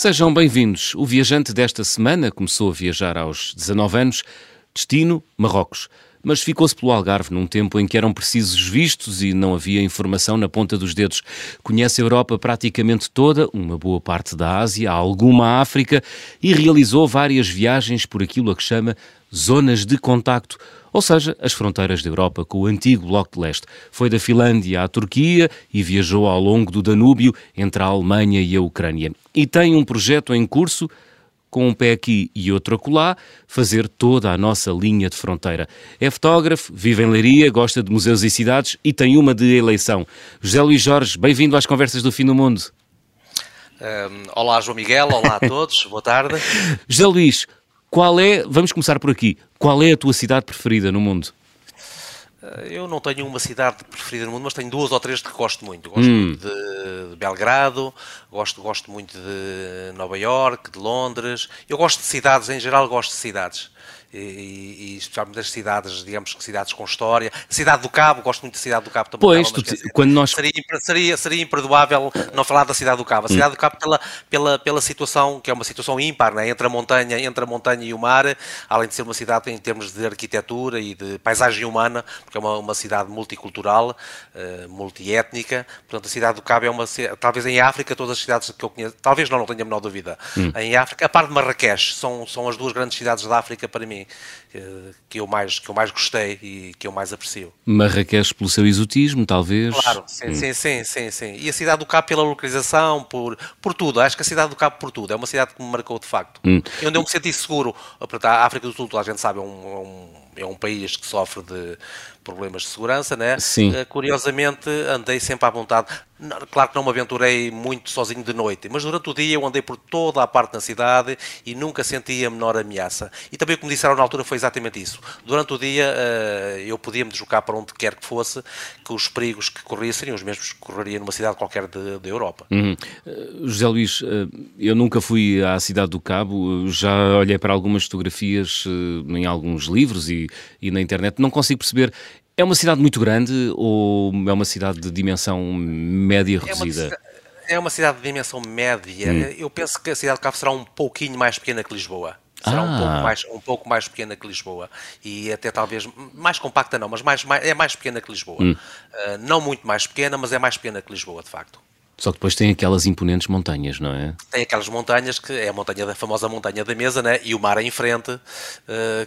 Sejam bem-vindos. O viajante desta semana começou a viajar aos 19 anos, destino Marrocos. Mas ficou-se pelo Algarve num tempo em que eram precisos vistos e não havia informação na ponta dos dedos. Conhece a Europa praticamente toda, uma boa parte da Ásia, alguma África e realizou várias viagens por aquilo a que chama zonas de contacto, ou seja, as fronteiras da Europa com o antigo Bloco de Leste. Foi da Finlândia à Turquia e viajou ao longo do Danúbio entre a Alemanha e a Ucrânia. E tem um projeto em curso com um pé aqui e outro acolá, fazer toda a nossa linha de fronteira. É fotógrafo, vive em Leiria, gosta de museus e cidades e tem uma de eleição. José Luís Jorge, bem-vindo às Conversas do Fim do Mundo. Um, olá, João Miguel, olá a todos, boa tarde. José Luís, qual é, vamos começar por aqui, qual é a tua cidade preferida no mundo? Eh, eu não tenho uma cidade preferida no mundo, mas tenho duas ou três que gosto muito. Gosto hum. muito de, Belgrado, gosto, gosto muito de Nova York, de Londres. Eu gosto de cidades, em geral gosto de cidades e, e, especialmente das cidades, digamos que cidades com história. Cidade do Cabo, gosto muito da cidade do Cabo também. Pois, tu, quando nós... Seria, seria, seria imperdoável não falar da cidade do Cabo. A hum. cidade hum. do Cabo pela, pela, pela situação, que é uma situação ímpar, né? entre, a montanha, entre a montanha e o mar, além de ser uma cidade em termos de arquitetura e de paisagem humana, porque é uma, uma cidade multicultural, uh, multiétnica. Portanto, a cidade do Cabo é uma talvez em África, todas as cidades que eu conheço, talvez não, não tenho a menor dúvida. Hum. Em África, a parte de Marrakech, são, são as duas grandes cidades da África para mim que eu mais, que eu mais gostei e que eu mais aprecio. Marrakech pelo seu exotismo, talvez? Claro, sim, hum. sim, sim, sim, sim. E a cidade do Cabo pela localização, por, por tudo. Acho que a cidade do Cabo por tudo. É uma cidade que me marcou de facto. Hum. E onde eu me senti seguro. A África do Sul, a gente sabe, é um, é um, é um país que sofre de problemas de segurança, né? Sim. Uh, curiosamente, andei sempre à vontade. Claro que não me aventurei muito sozinho de noite, mas durante o dia eu andei por toda a parte da cidade e nunca senti a menor ameaça. E também o que me disseram na altura foi exatamente isso. Durante o dia uh, eu podia me deslocar para onde quer que fosse, que os perigos que corria seriam os mesmos que correria numa cidade qualquer da Europa. Uhum. Uh, José Luís, eu nunca fui à cidade do Cabo, já olhei para algumas fotografias em alguns livros e, e na internet, não consigo perceber é uma cidade muito grande ou é uma cidade de dimensão média reduzida? É uma, cidade de dimensão média. Hum. Eu penso que a cidade de Cabo será um pouquinho mais pequena que Lisboa. Será ah. um, pouco mais, um pouco mais pequena que Lisboa. E até talvez mais compacta, não, mas mais, mais é mais pequena que Lisboa. Hum. Uh, não muito mais pequena, mas é mais pequena que Lisboa, de facto. Só que depois tem aquelas imponentes montanhas, não é? Tem aquelas montanhas que é a montanha da famosa montanha da mesa, né? E o mar em frente, uh,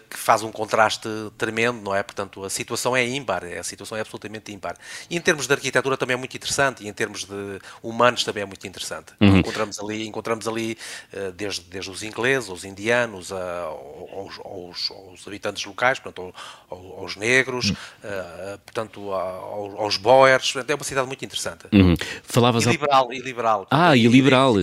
que faz um contraste tremendo, não é? Portanto, a situação é ímpar, a situação é absolutamente ímpar. E em termos de arquitetura também é muito interessante, e em termos de humanos também é muito interessante. Uhum. Encontramos ali, encontramos ali uh, desde, desde os ingleses, os indianos, uh, aos, aos, aos, habitantes locais, portanto, aos, aos negros, uhum. uh, portanto, aos, aos boers. É uma cidade muito interessante. Uhum. Falavas liberal, e liberal. Ah, e liberal.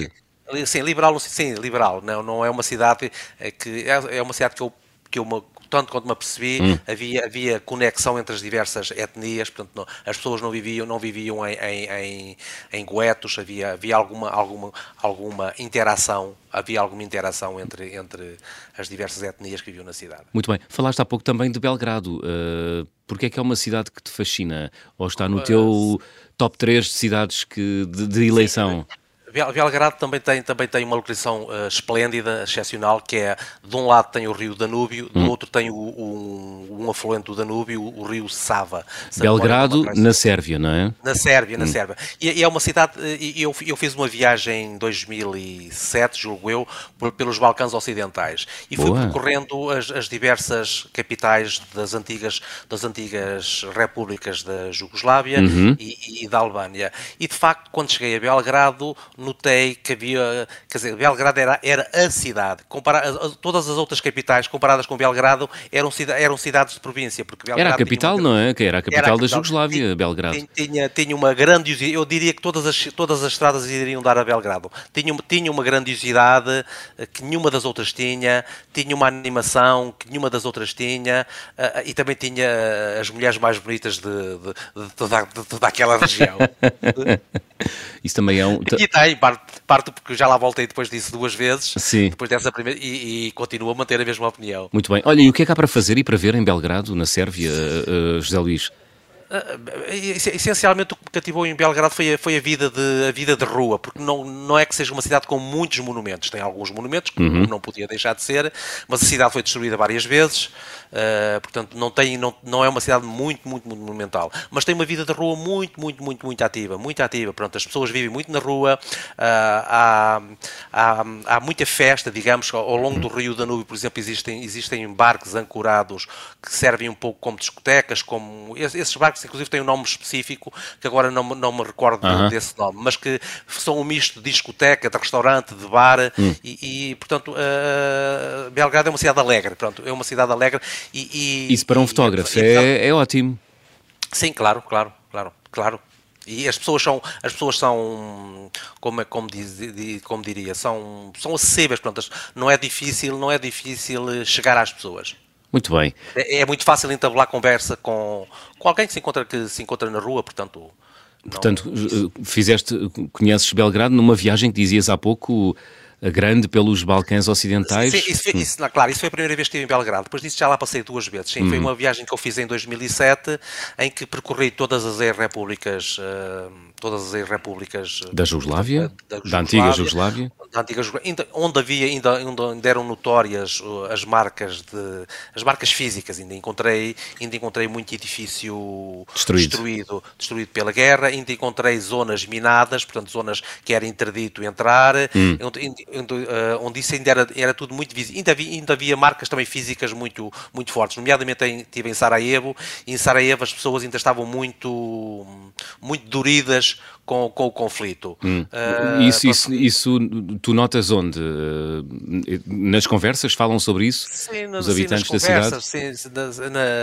Sim, liberal, sim, liberal. Não, não é uma cidade eh, que é, é uma cidade que eu que eu me, tanto quanto me apercebi, hum. havia, havia conexão entre as diversas etnias, portanto, não, as pessoas não viviam, não viviam em, em, em, em guetos, havia, havia alguma, alguma, alguma interação, havia alguma interação entre, entre as diversas etnias que viviam na cidade. Muito bem. Falaste há pouco também de Belgrado. Uh, Porquê é que é uma cidade que te fascina? Ou está no teu top 3 de cidades que, de, de eleição? Sim, Belgrado também tem, também tem uma localização uh, esplêndida, excepcional, que é, de um lado tem o rio Danúbio, do hum. outro tem o, um, um, afluente do Danúbio, o, rio Sava. Belgrado, na Sérvia, não é? Na Sérvia, na hum. Sérvia. E, e, é uma cidade, eh, eu, eu fiz uma viagem em 2007, julgo eu, por, pelos Balcãs Ocidentais, e fui Boa. percorrendo as, as, diversas capitais das antigas, das antigas repúblicas da Jugoslávia uhum. e, e da Albânia. E, de facto, quando cheguei a Belgrado, notei que havia, quer dizer, Belgrado era, era a cidade. Compara, todas as outras capitais comparadas com Belgrado eram, eram cidades de província. Porque Belgrado era a capital, uma, não é? Que era a capital, era a capital da Jugoslávia, tinha, Belgrado. Tinha, tinha uma grandiosidade, eu diria que todas as, todas as estradas iriam dar a Belgrado. Tinha, tinha uma grandiosidade eh, que nenhuma das outras tinha, tinha uma animação que nenhuma das outras tinha eh, e também tinha as mulheres mais bonitas de, de, de, toda, de toda aquela região. Isso também é um. E tem, parte porque já lá voltei depois disso duas vezes. Sim. Depois dessa primeira. E, e continuo a manter a mesma opinião. Muito bem. Olha, e o que é que há para fazer e para ver em Belgrado, na Sérvia, uh, José Luís? Essencialmente o que me cativou em Belgrado foi a, foi a, vida, de, a vida de rua, porque não, não é que seja uma cidade com muitos monumentos, tem alguns monumentos, que uhum. não podia deixar de ser, mas a cidade foi destruída várias vezes, uh, portanto não, tem, não, não é uma cidade muito, muito, muito monumental, mas tem uma vida de rua muito, muito, muito, muito ativa, muito ativa, pronto, as pessoas vivem muito na rua, uh, há, há, há muita festa, digamos, ao longo do Rio Danúbio, por exemplo, existem, existem barcos ancorados que servem um pouco como discotecas, como esses barcos inclusive tem um nome específico, que agora não, não me recordo uh -huh. desse nome, mas que são um misto de discoteca, de restaurante, de bar, hum. e, e, portanto, uh, Belgrado é uma cidade alegre, pronto, é uma cidade alegre. E, e Isso para um fotógrafo e, é, é ótimo. Sim, claro, claro, claro, claro. E as pessoas são, as pessoas são como, como, diz, como diria, são, são acessíveis, portanto, não é difícil, não é difícil chegar às pessoas. Muito bem. É, é muito fácil entabular conversa com, com alguém que se encontra, que se encontra na rua, portanto. Não... Portanto, fizeste, conheces Belgrado numa viagem que dizias há pouco grande pelos Balcãs Ocidentais. Sim, isso foi, isso, não, claro, isso foi a primeira vez que estive em Belgrado. Depois disso já lá passei duas vezes. Sim, uhum. foi uma viagem que eu fiz em 2007, em que percorri todas as repúblicas, uh, todas as repúblicas da Jugoslávia, da, da, da antiga Jugoslávia, da antiga Jugoslávia, onde havia ainda, ainda eram notórias uh, as marcas de as marcas físicas. Ainda encontrei, ainda encontrei muito edifício destruído. destruído, destruído pela guerra. Ainda encontrei zonas minadas, portanto zonas que era interdito entrar. Hum onde, uh, onde isso ainda era, era tudo muito visível. Ainda havia, ainda havia marcas também físicas muito, muito fortes, nomeadamente em, em Sarajevo, e em Sarajevo as pessoas ainda estavam muito, muito doridas com, com o conflito. Hum. Uh, isso, isso, isso tu notas onde? Nas conversas falam sobre isso? Sim, os habitantes sim, da cidade? Sim, nas,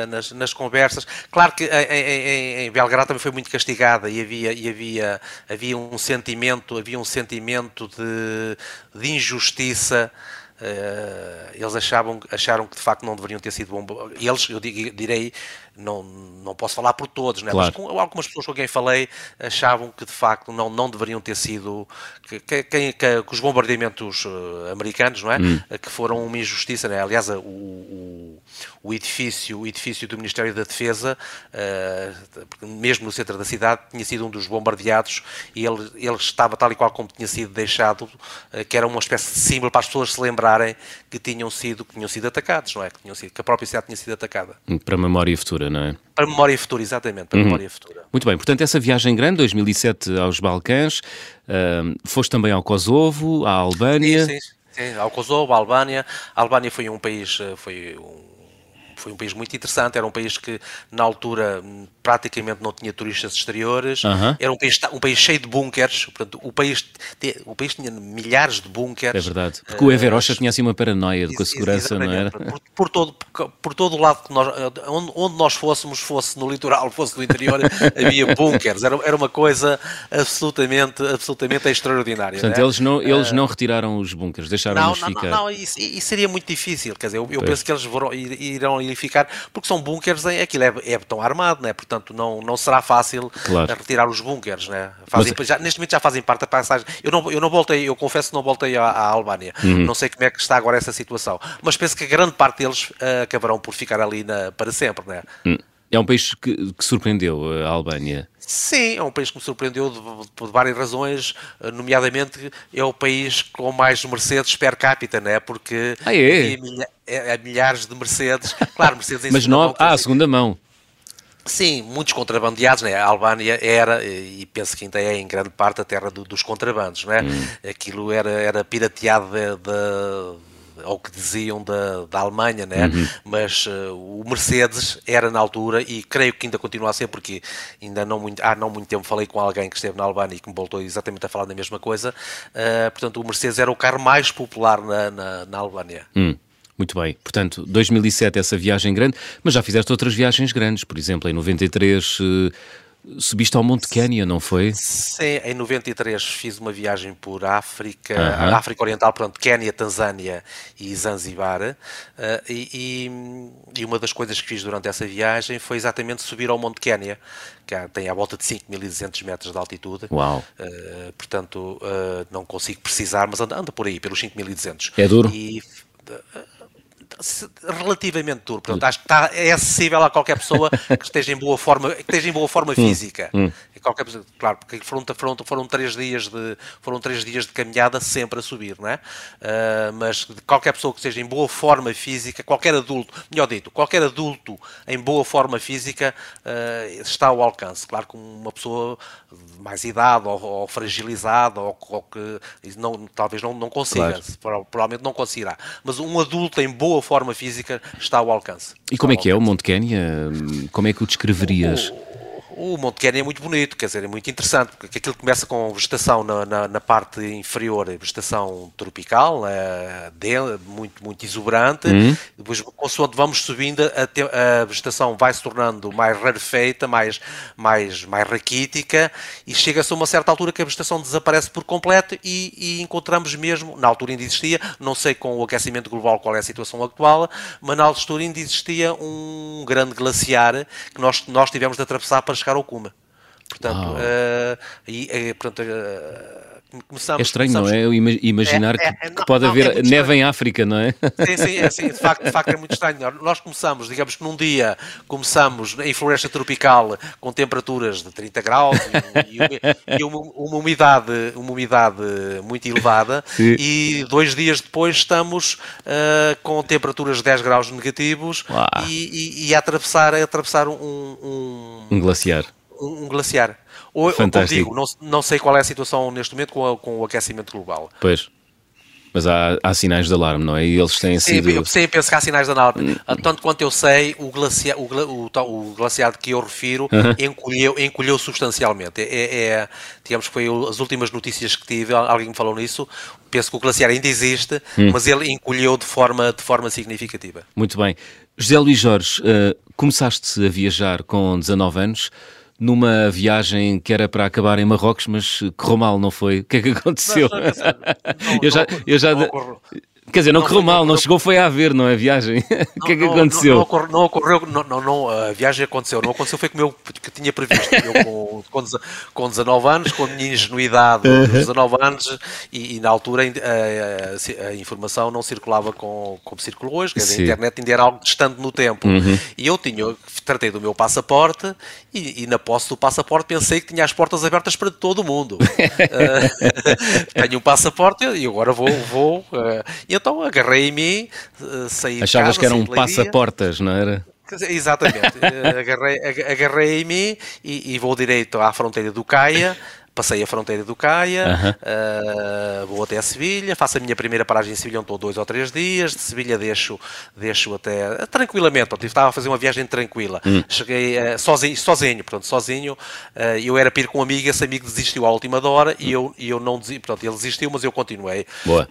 nas, nas, conversas. Claro que em, em, em, Belgrado também foi muito castigada e havia, e havia, havia um sentimento, havia um sentimento de, de injustiça. Uh, eles achavam, acharam que de facto não deveriam ter sido bom. Eles, eu direi, não, não posso falar por todos, né? Claro. mas com, algumas pessoas com quem falei achavam que de facto não, não deveriam ter sido que, que, que, que os bombardeamentos uh, americanos não é? Hum. que foram uma injustiça. Né? Aliás, o, o, o, edifício, o edifício do Ministério da Defesa, uh, mesmo no centro da cidade, tinha sido um dos bombardeados e ele, ele estava tal e qual como tinha sido deixado, uh, que era uma espécie de símbolo para as pessoas se lembrarem que tinham sido, que tinham sido atacados, não é? Que, tinham sido, que a própria cidade tinha sido atacada. Para a memória futura não é? Para memória futura, exatamente, para uhum. memória futura. Muito bem, portanto, essa viagem grande, 2007 aos Balcãs, uh, foste também ao Kosovo, à Albânia. Sim, sim, sim, ao Kosovo, à Albânia. A Albânia foi um país, eh, foi um foi um país muito interessante, era um país que na altura praticamente não tinha turistas exteriores, uh -huh. era um país, um país cheio de bunkers, portanto, o país, o país tinha milhares de bunkers. É verdade, porque o Everocha tinha assim uma paranoia com a segurança, não era? Por, por, todo, por todo o lado que nós, onde, onde, nós fôssemos, fosse no litoral, fosse no interior, havia bunkers, era, era uma coisa absolutamente, absolutamente extraordinária. Portanto, né? eles, não, eles uh, não retiraram os bunkers, deixaram-nos ficar. Não, não, isso, isso, seria muito difícil, quer dizer, eu, eu penso que eles irão ficar, porque são bunkers, aquilo é, é betão armado, né? portanto não, não será fácil claro. retirar os bunkers. Né? Fazem, Mas... já, neste momento já fazem parte da passagem. Eu não, eu não voltei, eu confesso que não voltei à, à Albânia, uhum. não sei como é que está agora essa situação, mas penso que a grande parte deles uh, acabarão por ficar ali na, para sempre. Né? Hum. É um país que, que, surpreendeu a Albânia. Sim, é um país que me surpreendeu por várias razões, eh, nomeadamente é o país com mais Mercedes per capita, né? porque ah, é? É, é milhares de Mercedes. Claro, Mercedes em Mas não, mão, ah, segunda mão. Sim, muitos contrabandeados, né? A Albânia era, e penso que ainda é em grande parte, a terra do, dos contrabandos, né? Hum. Aquilo era, era pirateado de, de ao que diziam da, da Alemanha, né? Uhum. mas uh, o Mercedes era na altura e creio que ainda continua a ser, porque ainda não muito, há não muito tempo falei com alguém que esteve na Albânia e que me voltou exatamente a falar da mesma coisa. Uh, portanto, o Mercedes era o carro mais popular na, na, na Albânia. Hum. Muito bem. Portanto, 2007 essa viagem grande, mas já fizeste outras viagens grandes. Por exemplo, em 93 uh, subiste ao Monte Quénia, não foi? Sim, em 93 fiz uma viagem por África, uh -huh. África Oriental, pronto, Quénia, Tanzânia e Zanzibar. Uh, e, e, uma das coisas que fiz durante essa viagem foi exatamente subir ao Monte Quénia, que tem à volta de 5.200 metros de altitude. Uau! Uh, portanto, não consigo precisar, mas anda, anda por aí, pelos 5.200. É duro? E, relativamente duro. Portanto, acho que está, é acessível a qualquer pessoa que esteja em boa forma, que esteja em boa forma física. Hum. Qualquer pessoa, claro, porque foram, foram, foram, três dias de, foram três dias de caminhada sempre a subir, não é? Uh, mas qualquer pessoa que esteja em boa forma física, qualquer adulto, melhor dito, qualquer adulto em boa forma física uh, está ao alcance. Claro que uma pessoa de mais idade ou, ou fragilizada ou, ou, que não, talvez não, não consiga, claro. provavelmente não conseguirá. Mas um adulto em boa forma física está ao alcance. E como é que é o Monte Quénia? Como é que o descreverias? O, o Monte Quénia é muito bonito, quer dizer, é muito interessante, porque aquilo começa com vegetação na, na, na parte inferior, vegetação tropical, é, dele, muito, muito exuberante, uhum. depois, consoante vamos subindo, a, a, vegetação vai se tornando mais rarefeita, mais, mais, mais raquítica, e chega-se a uma certa altura que a vegetação desaparece por completo e, e, encontramos mesmo, na altura ainda existia, não sei com o aquecimento global qual é a situação atual, mas na altura ainda existia um grande glaciar que nós, nós tivemos de atravessar para chegar chegar ao Kuma. Portanto, uh, e, e, portanto uh, Começamos, é estranho, começamos... não é? Imaginar é, é, que, que, pode não, haver é neve em África, não é? Sim, sim, é, sim de, facto, de facto é muito estranho. Nós começamos, digamos que num dia, começamos em floresta tropical com temperaturas de 30 graus e, e, e uma, uma, umidade, uma umidade muito elevada sim. e dois dias depois estamos uh, com temperaturas de 10 graus negativos e, e, a atravessar, a atravessar um, um, um glaciar. Um, um glaciar. Ou, Fantástico. digo, não, não sei qual é a situação neste momento com, a, com o aquecimento global. Pois. Mas há, há, sinais de alarme, não é? E eles têm sim, sido. Eu sei, penso que há sinais de alarme. Hum. Tanto quanto eu sei, o, glacia, o, o, o glaciar que eu refiro uh -huh. encolheu, encolheu substancialmente. É, é, digamos que foi as últimas notícias que tive, alguém me falou nisso. Penso que o glaciar ainda existe, hum. mas ele encolheu de forma, de forma significativa. Muito bem. José Luís Jorge, uh, começaste a viajar com 19 anos numa viagem que era para acabar em Marrocos, mas correu mal, não foi? O que é que aconteceu? Não, não, não, eu já, eu já, Quer dizer, não, não correu mal, não chegou foi a ver, não é? A viagem. o que é que aconteceu? Não, ocorreu, não ocorreu, não, não, a viagem aconteceu, não aconteceu, foi como eu que tinha previsto. Eu com, com, com 19 anos, com a minha ingenuidade dos 19 anos, e, e na altura a, a, a, informação não circulava com, como circula hoje, quer dizer, a internet ainda era algo distante no tempo. Uhum. E eu tinha, tratei do meu passaporte e, e, na posse do passaporte pensei que tinha as portas abertas para todo o mundo. uh, tenho um passaporte e agora vou. vou uh, então agarrei em mim, uh, saí Achavas casa, que eram passaportas, não era? Exatamente, agarrei, agarrei em mim e, e, vou direito à fronteira do Caia, passei a fronteira do Caia, uh uh, vou até a Sevilha, faço a minha primeira paragem em Sevilha, estou dois ou três dias, de Sevilha deixo, deixo até tranquilamente, portanto, estava a fazer uma viagem tranquila. Hum. Cheguei uh, sozinho, sozinho, portanto, sozinho, uh, eu era para ir com um amigo, esse amigo desistiu à última hora e eu, e eu não desisti, portanto, ele desistiu, mas eu continuei. Boa.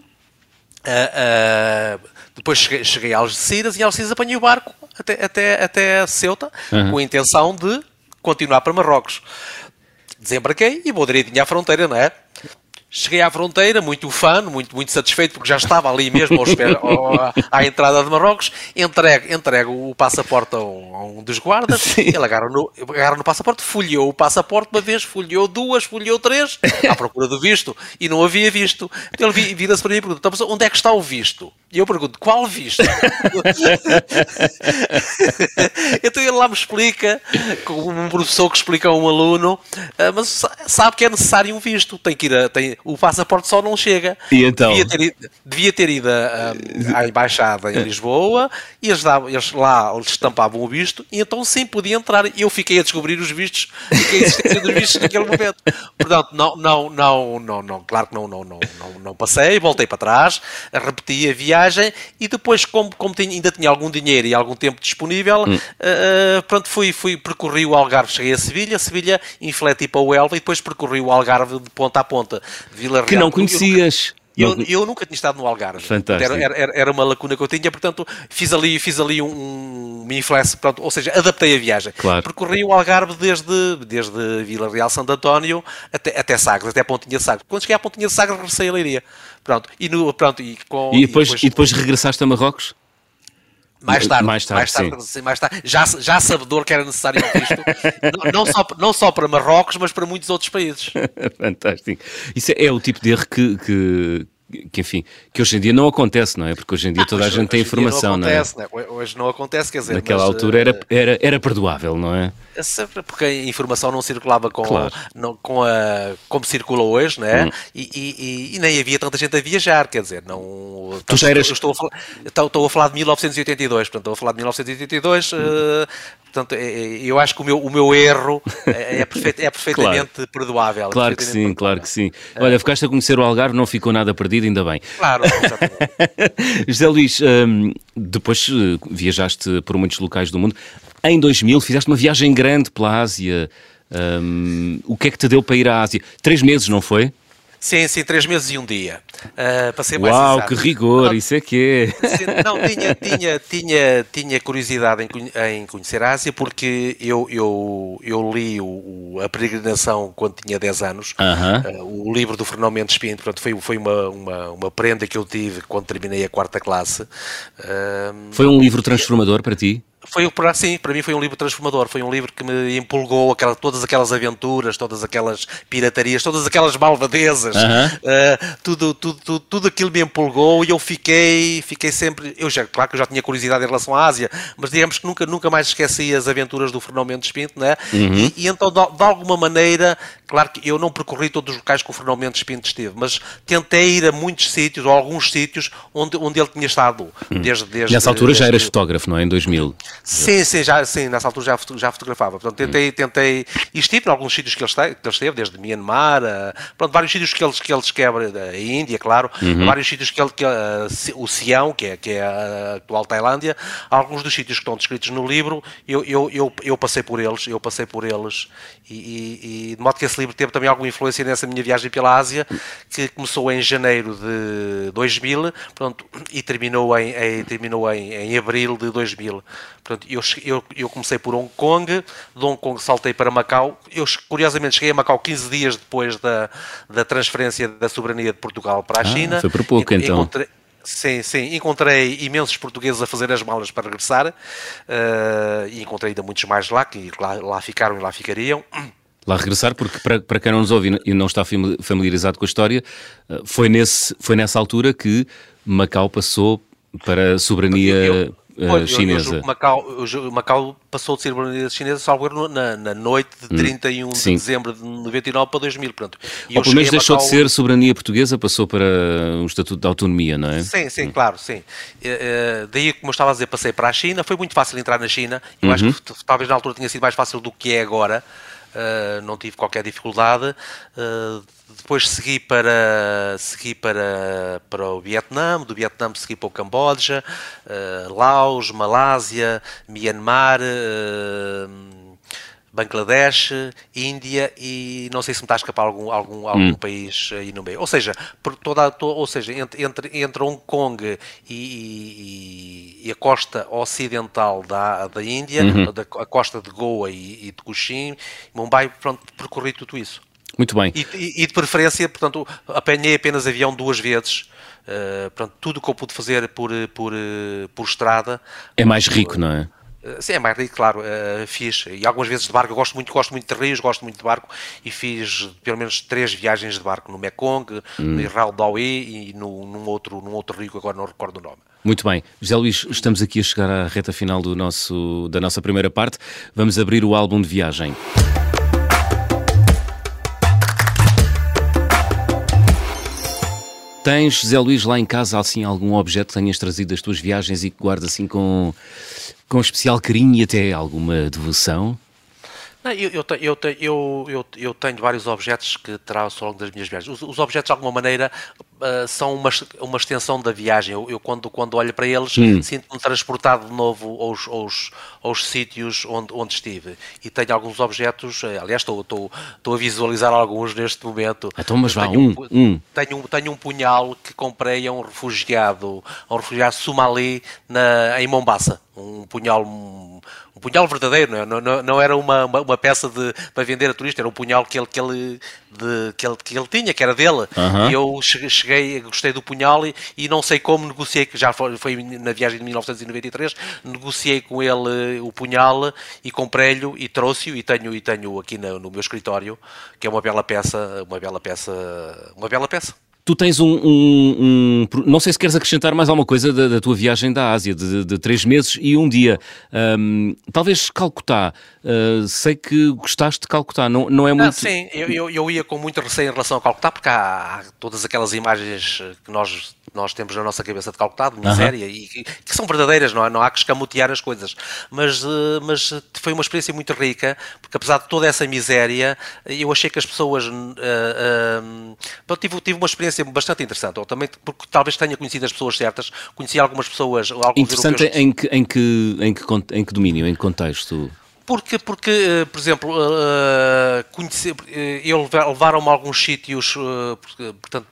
Uh, uh, depois cheguei, cheguei a Algeciras e em Algeciras apanhei o barco até, até, até Ceuta uhum. com a intenção de continuar para Marrocos. Desembarquei e vou direitinho à fronteira, não é? Cheguei à fronteira, muito fã, muito, muito satisfeito, porque já estava ali mesmo ao, à entrada de Marrocos. Entrego, entrego o passaporte a um, a um dos guardas, Sim. ele agarra no, agarra no passaporte, folheou o passaporte uma vez, folheou duas, folheou três, à procura do visto, e não havia visto. Então ele vira-se para mim e pergunta: então, onde é que está o visto? E eu pergunto: qual visto? então ele lá me explica, como um professor que explica a um aluno, ah, mas sabe que é necessário um visto, tem que ir a. Tem, o passaporte só não chega. E então? Devia ter ido, devia ter ido à embaixada em Lisboa e eles, davam, eles lá eles estampavam o visto e então sim podia entrar. E eu fiquei a descobrir os vistos e a existência dos vistos naquele momento. Portanto, não, não, não, não, não, claro que não, não, não, não, não passei, voltei para trás, repeti a viagem e depois, como, como tinha, ainda tinha algum dinheiro e algum tempo disponível, hum. uh, pronto, fui, fui, percorri o Algarve, cheguei a Sevilha, Sevilha infleti para o Elva e depois percorri o Algarve de ponta a ponta. Vila Real. Que não conhecias. Eu, eu, nunca tinha estado no Algarve. Fantástico. Era, era, era, uma lacuna que eu tinha, portanto, fiz ali, fiz ali um, um pronto, ou seja, adaptei a viagem. Claro. Percorri o Algarve desde, desde Vila Real Santo António até, até Sagres, até a Pontinha de Sagres. Quando cheguei à Pontinha de Sagres, regressei a Leiria. Pronto, e, no, pronto, e, com, e, depois, e, depois, e depois regressaste a Marrocos? Mais tarde, mais tarde, mais tarde, sim. mais tarde já, já sabedor que era necessário isto, não, não, só, não só para Marrocos, mas para muitos outros países. Fantástico. Isso é, é, o tipo de erro que, que, que, enfim, que hoje em dia não acontece, não é? Porque hoje em dia toda a gente tem informação, não, acontece, não é? Né? Hoje não acontece, quer dizer. Naquela mas, altura era, eh, era, era perdoável, não é? É sempre porque a informação não circulava com, claro. não, com a, como circula hoje, né? Hum. E, e, e, nem havia tanta gente a viajar, quer dizer, não. Tu já eras... estou, a falar, estou, estou, a falar de 1982, portanto, estou a falar de 1982. Hum. Uh, portanto, é, é, eu acho que o meu, o meu erro é, perfeito, é perfeitamente claro. perdoável. Claro que sim, perdoável. claro que sim. Olha, ficaste a conhecer o Algarve, não ficou nada perdido, ainda bem. Claro, José Luís, um, depois uh, viajaste por muitos locais do mundo. Em 2000 fizeste uma viagem grande pela Ásia. Um, o que é que te deu para ir à Ásia? Três meses, não foi? Sim, sim, três meses e um dia. Uh, para ser mais Uau, exato. que rigor, isso é que é. Não, tinha, tinha, tinha, tinha curiosidade em, em conhecer a Ásia porque eu, eu, eu li o, A Peregrinação quando tinha 10 anos, uh -huh. uh, o livro do Fernão Mendes Pinto, portanto, foi, foi uma, uma, uma prenda que eu tive quando terminei a quarta classe. foi um livro transformador para ti? Foi, assim, para mim foi um livro transformador, foi um livro que me empolgou aquela, todas aquelas aventuras, todas aquelas piratarias, todas aquelas malvadezas, uh -huh. uh, tudo, tudo, tudo, tudo aquilo me empolgou e eu fiquei, fiquei sempre, eu já, claro que eu já tinha curiosidade em relação à Ásia, mas digamos que nunca, nunca mais esqueci as aventuras do Fernão Mendes Pinto, né? Uhum. E, e, então de, de, alguma maneira, claro que eu não percorri todos os locais que o Fernão Mendes Pinto esteve, mas tentei ir a muitos sítios, ou alguns sítios onde, onde ele tinha estado, uhum. desde, desde... Nessa altura desde, já eras fotógrafo, não é? Em 2000. Sim, sim, já, sim, nessa altura já, já fotografava. Portanto, tentei, tentei, e estive em alguns sítios que ele, esteve, que ele esteve desde Myanmar, a, pronto, vários sítios que eles, que eles quebram, a Índia, claro, uhum. vários sítios que ele, que, o Sião, que é, que é a atual Tailândia, alguns dos sítios que estão descritos no livro, eu, eu, eu, eu passei por eles, eu passei por eles, e, e, e, de modo que esse livro teve também alguma influência nessa minha viagem pela Ásia, que começou em janeiro de 2000, pronto, e terminou em, em terminou em, em abril de 2000. Portanto, eu, eu, eu, comecei por Hong Kong, de Hong Kong saltei para Macau. Eu, curiosamente, cheguei a Macau 15 dias depois da, da transferência da soberania de Portugal para a ah, China. Foi por pouco, então. Encontrei, sim, sim. Encontrei imensos portugueses a fazer as malas para regressar. Uh, e encontrei ainda muitos mais lá, que lá, lá ficaram e lá ficariam. Lá regressar, porque para, para quem não nos ouve e não está familiarizado com a história, eh, foi, nesse, foi nessa altura que Macau passou para a soberania... Eu, eu, uh, chinesa. Eu, Macau, Macau passou de ser soberania chinesa, salvo na, na noite de 31 hum, de dezembro de 99 para 2000. Pronto. E Ou pelo menos deixou Macau... de ser soberania portuguesa, passou para um estatuto de autonomia, não é? Sim, sim, hum. claro, sim. Uh, daí, como eu estava a dizer, passei para a China, foi muito fácil entrar na China. Eu uhum. acho que talvez na altura tinha sido mais fácil do que é agora. Uh, não tive qualquer dificuldade. Uh, depois segui para, segui para, para o Vietnã, do Vietnã segui para o Camboja, uh, Laos, Malásia, Myanmar, Bangladesh, Índia e não sei se me está a escapar algum, algum, algum hum. país aí no meio. Ou seja, por toda, ou seja entre, entre, entre Hong Kong e, e, e, a costa ocidental da, da Índia, uhum. da, a costa de Goa e, e de Cochin, Mumbai, pronto, percorri tudo isso. Muito bem. E, e, de preferência, portanto, apanhei apenas avião duas vezes. Uh, portanto, tudo o que eu pude fazer por, por, por estrada. É mais rico, não é? Eh, sim, é mais rico, claro, uh, fiz, e algumas vezes de barco, eu gosto muito, gosto muito de rios, gosto muito de barco, e fiz pelo menos três viagens de barco, no Mekong, hum. no Dawi e no, num, outro, num outro rio que agora não recordo o nome. Muito bem. José Luís, estamos aqui a chegar à reta final do nosso, da nossa primeira parte. Vamos abrir o álbum de viagem. Tens, Zé Luís, lá em casa assim algum objeto que tenhas trazido das tuas viagens e que guardas assim com, com especial carinho e até alguma devoção? Não, eu, eu, eu, eu, eu, tenho vários objetos que trago ao longo das minhas viagens. Os, os objetos, de alguma maneira, uh, são uma, uma extensão da viagem. Eu, eu quando, quando olho para eles, hum. sinto-me transportado de novo aos, aos, aos sítios onde, onde estive. E tenho alguns objetos, eh, aliás, estou, estou, estou a visualizar alguns neste momento. Então, mas vá, um, um, Tenho, tenho um punhal que comprei a um refugiado, a um refugiado somali na, em Mombasa. Um punhal um punhal verdadeiro, não, é? não, não, não era uma, uma, uma, peça de, para vender a turista, era um punhal que ele, que ele, de, que ele, que ele tinha, que era dele. Uhum. E eu cheguei, gostei do punhal e, e não sei como negociei, que já foi, foi, na viagem de 1993, negociei com ele o punhal e comprei-lhe e trouxe-o e tenho, e tenho aqui no, no meu escritório, que é uma bela peça, uma bela peça, uma bela peça. Tu tens um, um, um, Não sei se queres acrescentar mais alguma coisa da, da tua viagem da Ásia, de, de, três meses e um dia. Talvez Calcutá. Uh, sei que gostaste de Calcutá, não, não é muito. Ah, sim, eu, eu, eu, ia com muito receio em relação a Calcutá, porque há, há todas aquelas imagens que nós nós temos na nossa cabeça de Calcutá, de miséria, e que, que, são verdadeiras, não, é? não há que escamotear as coisas. Mas, uh, mas foi uma experiência muito rica, porque apesar de toda essa miséria, eu achei que as pessoas. Uh, uh, tive, tive uma experiência bastante interessante, ou também porque talvez tenha conhecido as pessoas certas, conheci algumas pessoas. Alguns interessante europeus... em, que, em, que, em, que, em que domínio, em que contexto? Porque, porque por exemplo, uh, conhecer, uh, eu levaram-me a alguns sítios, uh, portanto,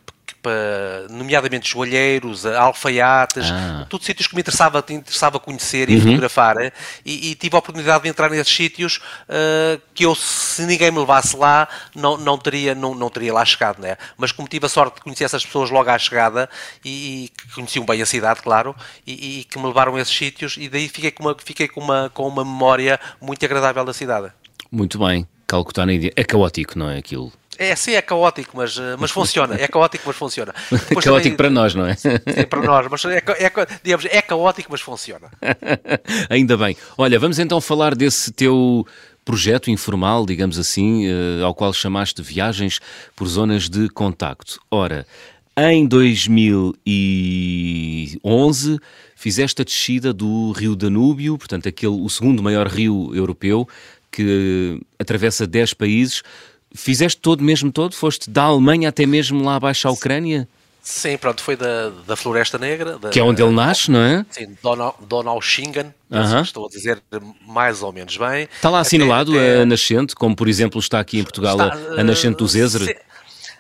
nomeadamente joalheiros, alfaiates, ah. tudo sítios que me interessava, interessava conhecer e uhum. fotografar. Eh, e, e, tive a oportunidade de entrar nesses sítios uh, que eu, se ninguém me levasse lá, não, não, teria, não, não teria lá chegado. Né? Mas como tive a sorte de conhecer essas pessoas logo à chegada e, e que conheciam bem a cidade, claro, e, e, que me levaram a esses sítios, e daí fiquei com uma, fiquei com uma, com uma memória muito agradável da cidade. Muito bem. Calcutá na Índia. É caótico, não é aquilo? É, sim, é caótico, mas, eh, mas funciona. É caótico, mas funciona. Depois caótico também, para nós, não é? Sim, para nós, mas é, é, digamos, é caótico, mas funciona. Ainda bem. Olha, vamos então falar desse teu projeto informal, digamos assim, eh, ao qual chamaste Viagens por Zonas de Contacto. Ora, em 2011 fizeste a descida do Rio Danúbio, portanto, aquele, o segundo maior rio europeu, que atravessa 10 países. Fizeste todo mesmo todo? Foste da Alemanha até mesmo lá abaixo à Ucrânia? Sim, pronto, foi da, da Floresta Negra. Da, que é onde ele nasce, não é? Sim, Donauschingen, uh -huh. estou a dizer mais ou menos bem. Está lá assinalado até, até... a nascente, como por exemplo está aqui em Portugal está, a, a nascente do Zézer?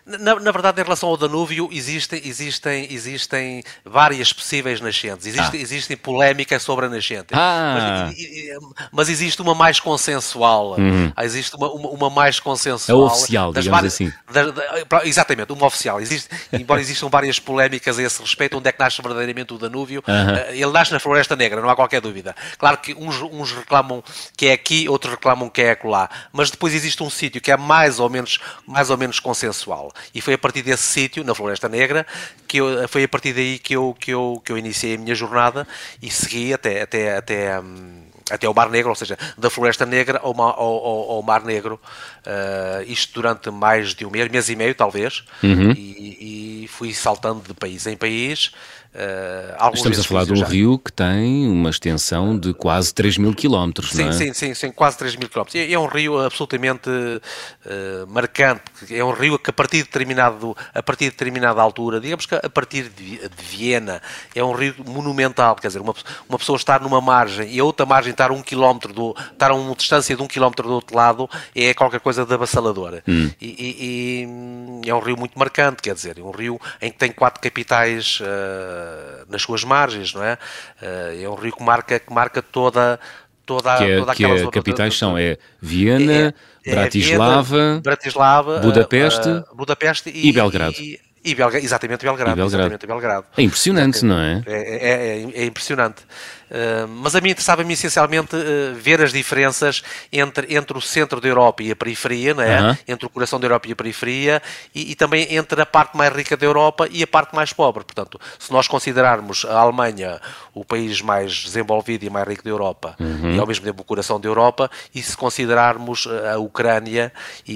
Na, na, verdade, em relação ao Danúbio, existem, existem, existem várias possíveis nascentes. Existe, ah. Existem polémicas sobre a nascente. Ah. Mas, mas, existe uma mais consensual. Uhum. Existe uma, uma, uma, mais consensual. É oficial, digamos várias, assim. Da, da, exatamente, uma oficial. Existe, embora existam várias polémicas a esse respeito, onde é que nasce verdadeiramente o Danúbio, uhum. ele nasce na Floresta Negra, não há qualquer dúvida. Claro que uns, uns reclamam que é aqui, outros reclamam que é acolá. Mas depois existe um sítio que é mais ou menos, mais ou menos consensual. E foi a partir desse sítio, na Floresta Negra, que eu, foi a partir daí que eu, que, eu, que eu iniciei a minha jornada e segui até, até, até, um, até o Mar Negro, ou seja, da Floresta Negra ao, ao, ao, ao Mar Negro, uh, isto durante mais de um mês, mês e meio talvez, uhum. e, e, fui saltando de país em país, Uh, Estamos a falar de um já. rio que tem uma extensão de quase 3 mil quilómetros, sim, não é? Sim, sim, sim, quase 3 mil quilómetros. É, é um rio absolutamente uh, marcante, é um rio que a partir, de determinado, a partir de determinada altura, digamos que a partir de, de Viena, é um rio monumental, quer dizer, uma, uma pessoa estar numa margem e a outra margem estar a um quilómetro, do, estar a uma distância de um quilómetro do outro lado, é qualquer coisa de avassaladora. Hum. E, e, e, é um rio muito marcante, quer dizer, é um rio em que tem quatro capitais... Uh, nas suas margens, não é? Eh, é um rio que marca, que marca toda, toda, que é, toda aquela que é, capitais são é Viena, é, é, Bratislava, Viena, Bratislava, Budapeste, uh, Budapeste e, e Belgrado. E, Belgrado, exatamente Belgrado, e Belgrado. Exatamente Belgrado. É impressionante, não é? É, é, é, é impressionante. Uh, mas a mim interessava-me essencialmente uh, ver as diferenças entre, entre o centro da Europa e a periferia, não é? Uh -huh. entre o coração da Europa e a periferia, e, e, também entre a parte mais rica da Europa e a parte mais pobre. Portanto, se nós considerarmos a Alemanha o país mais desenvolvido e mais rico da Europa, -huh. e ao mesmo tempo o coração da Europa, e se considerarmos a Ucrânia e,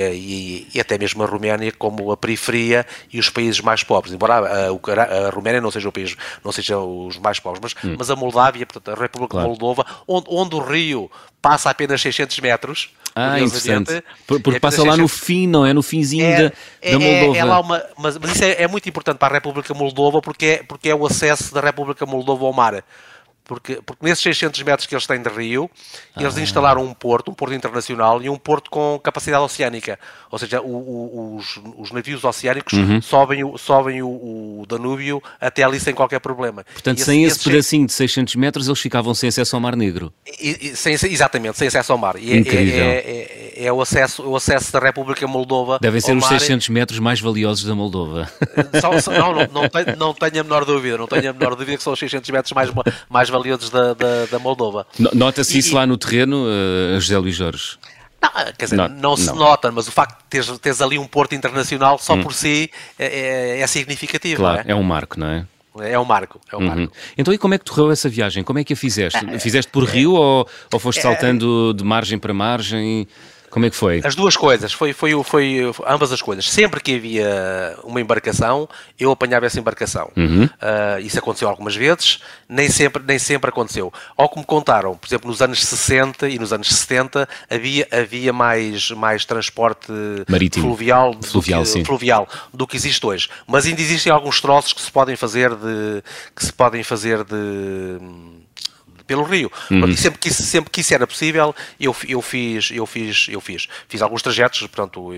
e, e até mesmo a Roménia como a periferia e os países mais pobres, embora a, a, a Roménia não seja o país, não seja os mais pobres, mas, hum. mas a Moldávia, portanto, a República claro. Moldova, onde, onde o rio passa apenas 600 metros. Ah, interessante. Porque é passa lá 600... no fim, não é? No finzinho é, da, é, da Moldova. É, é lá uma, mas, mas isso é, é, muito importante para a República Moldova porque é, porque é o acesso da República Moldova ao mar porque, porque nesses 600 metros que eles têm de rio, ah. eles instalaram um porto, um porto internacional e um porto com capacidade oceânica. Ou seja, o, o, os, os, navios oceânicos uhum. sobem, o, sobem o, Danúbio até ali sem qualquer problema. Portanto, esse, sem esse, esse pedacinho de 600 metros, eles ficavam sem acesso ao Mar Negro. E, e, sem, exatamente, sem acesso ao mar. E é, Incrível. É, é, é, é, o, acesso, o acesso da República Moldova Devem ser os 600 metros mais valiosos da Moldova. Só, não, não, não, tenho, não tenho a menor dúvida, não tenho a menor dúvida que são os 600 metros mais, mais valiosos da, da, da Moldova. Nota-se isso lá no terreno, uh, José Luís Jorge? Não, quer dizer, não, não se não. nota, mas o facto de teres, teres, ali um porto internacional só hum. por si é, é, é significativo. Claro, é? é um marco, não é? É um marco, é um uhum. marco. Então e como é que correu essa viagem? Como é que a fizeste? É, fizeste por rio ou, ou foste é, saltando de margem para margem? Como é que foi? As duas coisas, foi, foi, foi ambas as coisas. Sempre que havia uma embarcação, eu apanhava essa embarcação. Uhum. Uh, isso aconteceu algumas vezes, nem sempre, nem sempre aconteceu. Ou como contaram, por exemplo, nos anos 60 e nos anos 70 havia, havia mais, mais transporte Marítimo. fluvial, fluvial, do que, fluvial do que existe hoje. Mas ainda existem alguns troços que se podem fazer de que se podem fazer de pelo rio. Uhum. sempre, que isso, sempre que isso era possível, eu, eu fiz, eu fiz, eu fiz. Fiz alguns trajetos, portanto,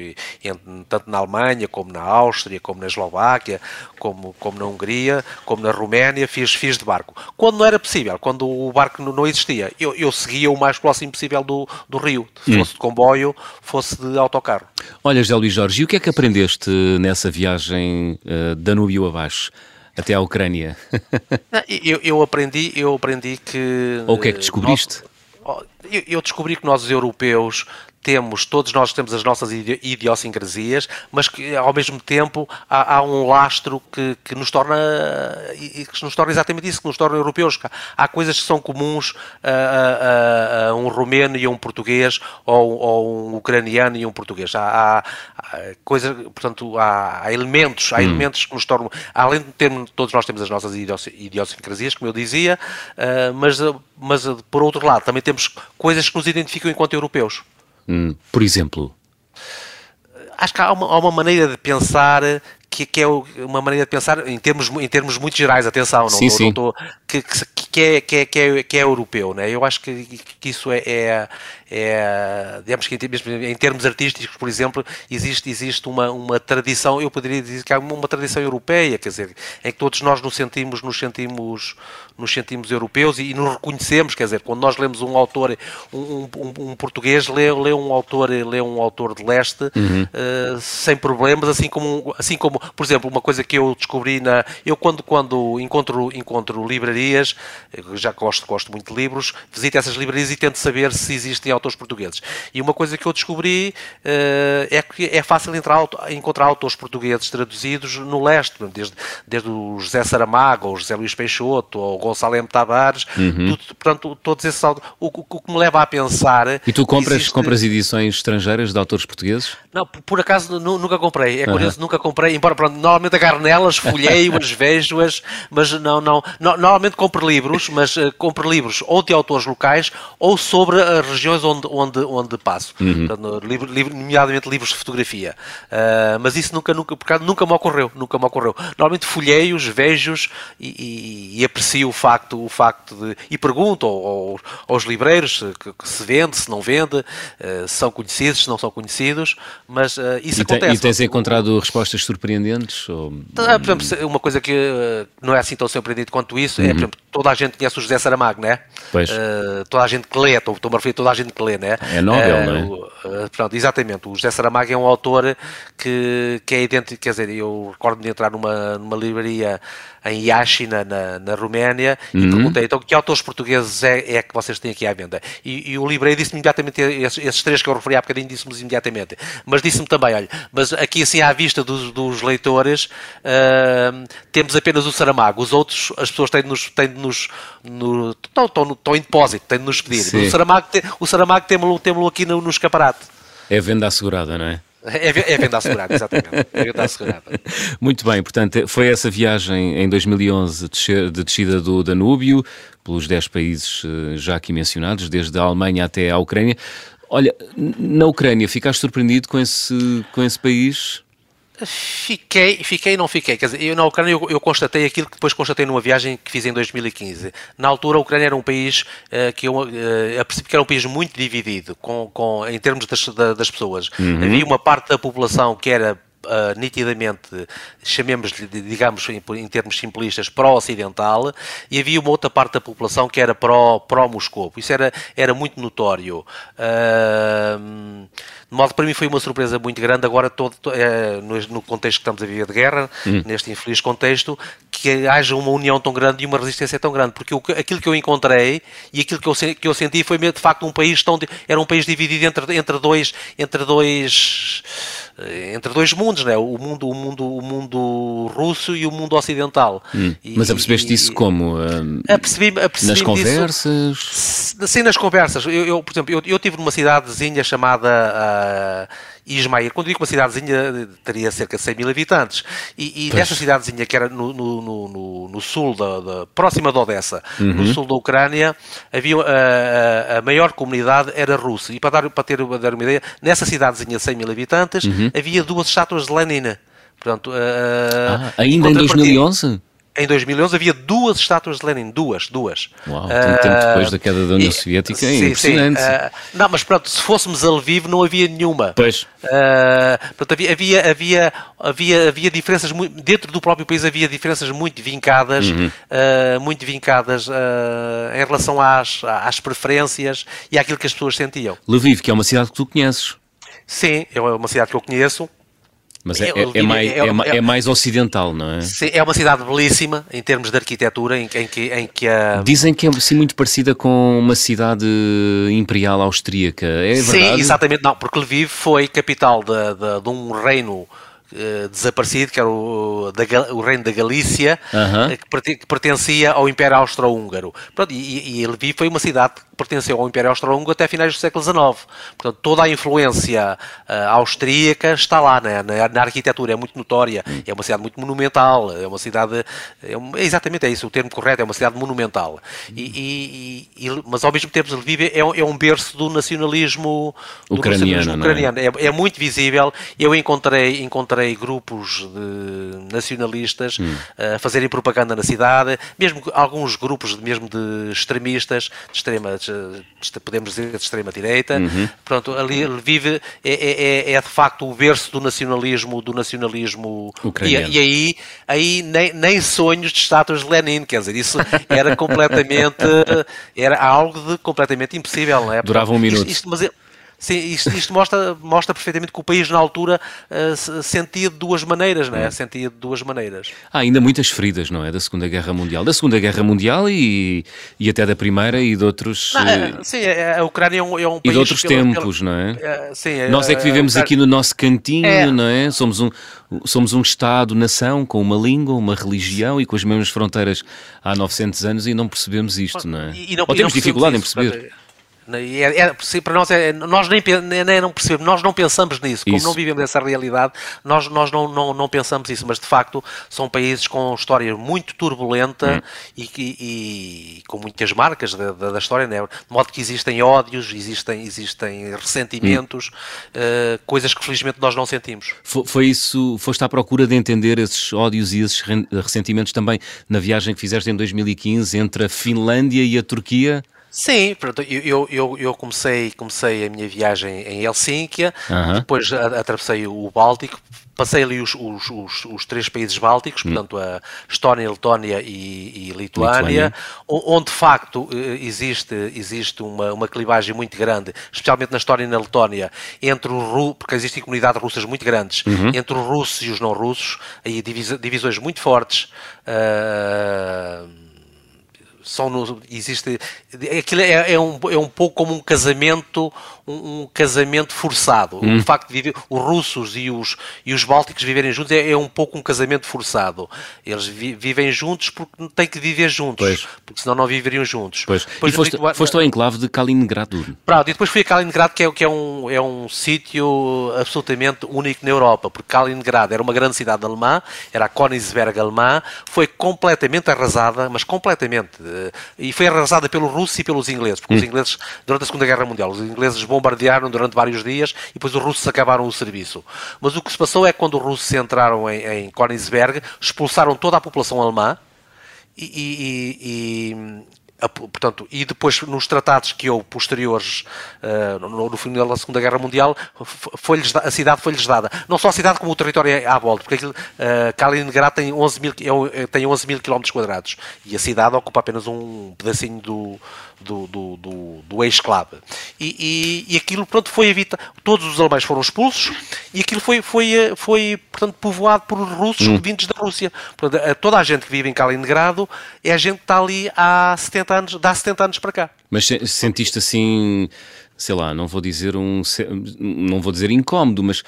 tanto na Alemanha, como na Áustria, como na Eslováquia, como, como na Hungria, como na Roménia, fiz, fiz de barco. Quando não era possível, quando o barco não existia, eu, eu seguia o mais próximo possível do, do rio, uhum. fosse de comboio, fosse de autocarro. Olha, José Luís Jorge, e o que é que aprendeste nessa viagem uh, Danúbio abaixo? Até à Ucrânia. eu, eu, aprendi, eu aprendi que. Ou o que é que descobriste? Nós, eu descobri que nós, os europeus, temos, todos nós temos as nossas idiosincrasias, mas que ao mesmo tempo há, há um lastro que, que, nos torna que nos torna exatamente isso, que nos torna europeus. Há coisas que são comuns a, a, a um romeno e a um português, ou, ou, um ucraniano e um português. Há, há, há coisas, portanto, há, há elementos, há hum. elementos que nos tornam, além de termos, todos nós temos as nossas idiosincrasias, como eu dizia, uh, mas, mas por outro lado também temos coisas que nos identificam enquanto europeus. Hum, por exemplo? Acho que há uma, há uma maneira de pensar que, que, é uma maneira de pensar em termos, em termos muito gerais, atenção, não, sim, sim. Não que, que, é, que, é, que, é, que é europeu, né? eu acho que, que isso é, é, é digamos que em, em, termos artísticos, por exemplo, existe, existe uma, uma tradição, eu poderia dizer que há uma tradição europeia, quer dizer, em que todos nós nos sentimos, nos sentimos, nos sentimos europeus e, e nos reconhecemos, quer dizer, quando nós lemos um autor, um, um, um português lê, lê um autor, lê um autor de leste uhum. uh, sem problemas, assim como, assim como por exemplo, uma coisa que eu descobri na. Eu, quando, quando encontro, encontro livrarias, já gosto, gosto muito de livros, visito essas livrarias e tento saber se existem autores portugueses. E uma coisa que eu descobri uh, é que é fácil entrar, encontrar autores portugueses traduzidos no leste, desde, desde o José Saramago, ou José Luís Peixoto, ou Gonçalo M. Tavares, uhum. tudo, portanto, todos esses autores. O, o, o, que me leva a pensar. E tu compras, existe... compras edições estrangeiras de autores portugueses? Não, por acaso nunca comprei. É curioso, uhum. nunca comprei, embora pronto, normalmente agarro nelas, folheio-as, vejo-as, mas não, não, no, normalmente compro livros, mas uh, compro livros ou de autores locais ou sobre as regiões onde, onde, onde passo, uhum. Portanto, livro, livro, nomeadamente livros de fotografia, uh, mas isso nunca, nunca, por nunca me ocorreu, nunca me ocorreu. Normalmente folheio-os, vejo-os e, e, e, aprecio facto, o facto de, e pergunto ao, aos livreiros que, que, se vende, se não vende, se são conhecidos, se não são conhecidos, mas isso e acontece. e tens encontrado respostas surpreendentes? Ou... Ah, por exemplo, uma coisa que eh, não é assim tão surpreendente quanto isso é, por uhum. exemplo, toda a gente conhece o José Saramago, né? Pois. Uh, toda a gente que lê, estou, estou a referir toda a gente que lê, né? É Nobel, uh, não é? Uh, pronto, exatamente. O José Saramago é um autor que, que é idêntico, quer dizer, eu recordo de entrar numa, numa livraria em Iachina, na, na Roménia, uhum. e perguntei, então, que autores portugueses é, é que vocês têm aqui à venda? E, e o livreiro disse-me imediatamente, esses, esses, três que eu referi há bocadinho, disse-me imediatamente. Mas disse-me também, olha, mas aqui assim à vista dos, dos leitores, temos apenas o Saramago, os outros, as pessoas têm de nos, têm de nos no, estão, estão, estão em depósito, têm de nos pedir. O Saramago, o Saramago temos-lo temos aqui no, no escaparate. É venda assegurada, não é? É, é venda assegurada, exatamente. É venda assegurada. Muito bem, portanto, foi essa viagem em 2011 de descida do Danúbio, pelos 10 países eh, já aqui mencionados, desde a Alemanha até a Ucrânia. Olha, na Ucrânia, ficaste surpreendido com esse, com esse país? Fiquei, fiquei e não fiquei. Quer dizer, eu na Ucrânia eu, eu, constatei aquilo que depois constatei numa viagem que fiz em 2015. Na altura a Ucrânia era um país uh, que eu uh, percebi que era um país muito dividido com, com, em termos das, das pessoas. Uhum. Havia uma parte da população que era uh, nitidamente, chamemos-lhe, digamos, em, em, termos simplistas, pró-ocidental, e havia uma outra parte da população que era pró-Moscou. Pró Isso era, era muito notório. Uh, de modo que para mim foi uma surpresa muito grande, agora todo, é, no, no, contexto que estamos a viver de guerra, hum. neste infeliz contexto, que, haja uma união tão grande e uma resistência tão grande, porque aquilo que eu encontrei e aquilo que eu, que eu senti foi de facto um país tão era um país dividido entre, entre dois entre dois eh, entre dois mundos, né? o mundo o mundo o mundo russo e o mundo ocidental. Hum, e, mas apercebeste isso como? Uh, apercebi, apercebi nas conversas? Disso, sim, nas conversas. Eu, eu por exemplo, eu, eu tive numa cidadezinha chamada uh, Ismael, quando digo uma cidadezinha, teria cerca de 100 mil habitantes. E, e nessa cidadezinha, que era no, no, no, no sul, da, da, próxima de Odessa, uhum. no sul da Ucrânia, havia a, a, maior comunidade era russa. E para, dar, para ter dar uma ideia, nessa cidadezinha de 100 mil habitantes, uhum. havia duas estátuas de Lenin. Portanto, uh, ah, ainda em 2011? Em 2011 havia duas estátuas de Lenin, duas, duas. Uau, tanto uh, tempo depois da queda da União Soviética, é sim, impressionante. Sim, uh, não, mas pronto, se fôssemos a Lviv não havia nenhuma. Pois. Uh, portanto, havia, havia, havia, havia, havia diferenças, muito, dentro do próprio país havia diferenças muito vincadas, uhum. muito vincadas em relação às, às preferências e àquilo que as pessoas sentiam. Lviv, que é uma cidade que tu conheces. Sim, é uma cidade que eu conheço. Mas é, é, é, mais, é, é, é, mais ocidental, não é? Sim, é uma cidade belíssima em termos de arquitetura, em, em que, em que a... Dizem que é assim, muito parecida com uma cidade imperial austríaca, é verdade? Sim, exatamente, não, porque Lviv foi capital de, de, de um reino eh, desaparecido, que era o, da, o reino da Galícia, que, pertencia ao Império Austro-Húngaro. E, e Lviv foi uma cidade pertenceu ao Império Austro-Húngaro até finais do século XIX. Portanto, toda a influência uh, austríaca está lá, né? na, na, arquitetura, é muito notória, é uma cidade muito monumental, é uma cidade, é, é exatamente é isso, o termo correto, é uma cidade monumental. E, e, e, mas ao mesmo tempo Lviv é, é um berço do nacionalismo do ucraniano. Nacionalismo ucraniano. É? é? muito visível, eu encontrei, encontrei grupos de nacionalistas hum. a fazerem propaganda na cidade, mesmo alguns grupos mesmo de extremistas, de extrema, de, podemos dizer de extrema direita. Uhum. Pronto, ali ele vive é, é, é, é, de facto o berço do nacionalismo, do nacionalismo ucraniano. E, e, aí, aí nem, nem sonhos de estátuas de Lenin, quer dizer, isso era completamente era algo de completamente impossível, não é? Durava um minuto. Isto, isto, mas Sim, isto, isto, mostra, mostra perfeitamente que o país na altura uh, sentia de duas maneiras, não é? Hum. Sentia de duas maneiras. Há ainda muitas feridas, não é? Da Segunda Guerra Mundial. Da Segunda Guerra Mundial e, e até da Primeira e de outros... Não, é, sim, é, a Ucrânia é um, é um país... E de outros pela, tempos, pela, não é? é sim, Nós é que vivemos aqui no nosso cantinho, é. não é? Somos um, somos um Estado-nação com uma língua, uma religião e com as mesmas fronteiras há 900 anos e não percebemos isto, não é? E não, Ou temos dificuldade isso, em perceber. É, é, para nós, é, nós nem, nem não percebemos, nós não pensamos nisso, como isso. não vivemos essa realidade, nós, nós não, não, não pensamos isso, mas de facto são países com história muito turbulenta hum. e, e, e, com muitas marcas da, da, da história, né? de modo que existem ódios, existem, existem ressentimentos, hum. uh, coisas que felizmente nós não sentimos. Foi, foi, isso, foste à procura de entender esses ódios e esses ressentimentos também na viagem que fizeste em 2015 entre a Finlândia e a Turquia? Sim, eu, eu, eu comecei, comecei a minha viagem em Helsínquia, depois atravessei o Báltico, passei ali os, os, os, os três países bálticos, hum. portanto a Estónia, Letónia e, e Lituânia, Lituânia, onde de facto eh, existe, existe uma, uma clivagem muito grande, especialmente na Estónia e na Letónia, entre o porque existem comunidades russas muito grandes, uhum. entre os russos e os não russos, aí divisões muito fortes. Uh, são no, existe aquilo é, é, um, é um pouco como um casamento um, um casamento forçado hum. o facto de viver os russos e os e os bálticos viverem juntos é, é um pouco um casamento forçado eles vi, vivem juntos porque têm que viver juntos pois. porque senão não viveriam juntos pois. Depois, e foste, foste ao enclave de Kaliningrado Pronto, e depois fui a Kaliningrado que é, que é um é um sítio absolutamente único na Europa porque Kaliningrado era uma grande cidade alemã era a Königsberg alemã foi completamente arrasada mas completamente e foi arrasada pelos russos e pelos ingleses, porque hum. os ingleses, durante a Segunda Guerra Mundial, os ingleses bombardearam durante vários dias e depois os russos acabaram o serviço. Mas o que se passou é que quando os russos entraram em, em Königsberg, expulsaram toda a população alemã e, e, e portanto, e depois nos tratados que houve posteriores uh, no, final da Segunda Guerra Mundial, foi a cidade foi-lhes dada. Não só a cidade como o território à volta, porque uh, Kaliningrad tem 11 mil, é tem 11 mil km quadrados e a cidade ocupa apenas um pedacinho do, do, do, do, do ex-clave. E, e, e, aquilo, pronto, foi evitado. Todos os alemães foram expulsos e aquilo foi, foi, eh, foi portanto, povoado por russos hum. vindos da Rússia. Portanto, toda a gente que vive em Kaliningrado é a gente que está ali há 70 anos, dá 70 anos para cá. Mas sentiste assim sei lá, não vou dizer um, não vou dizer incómodo, mas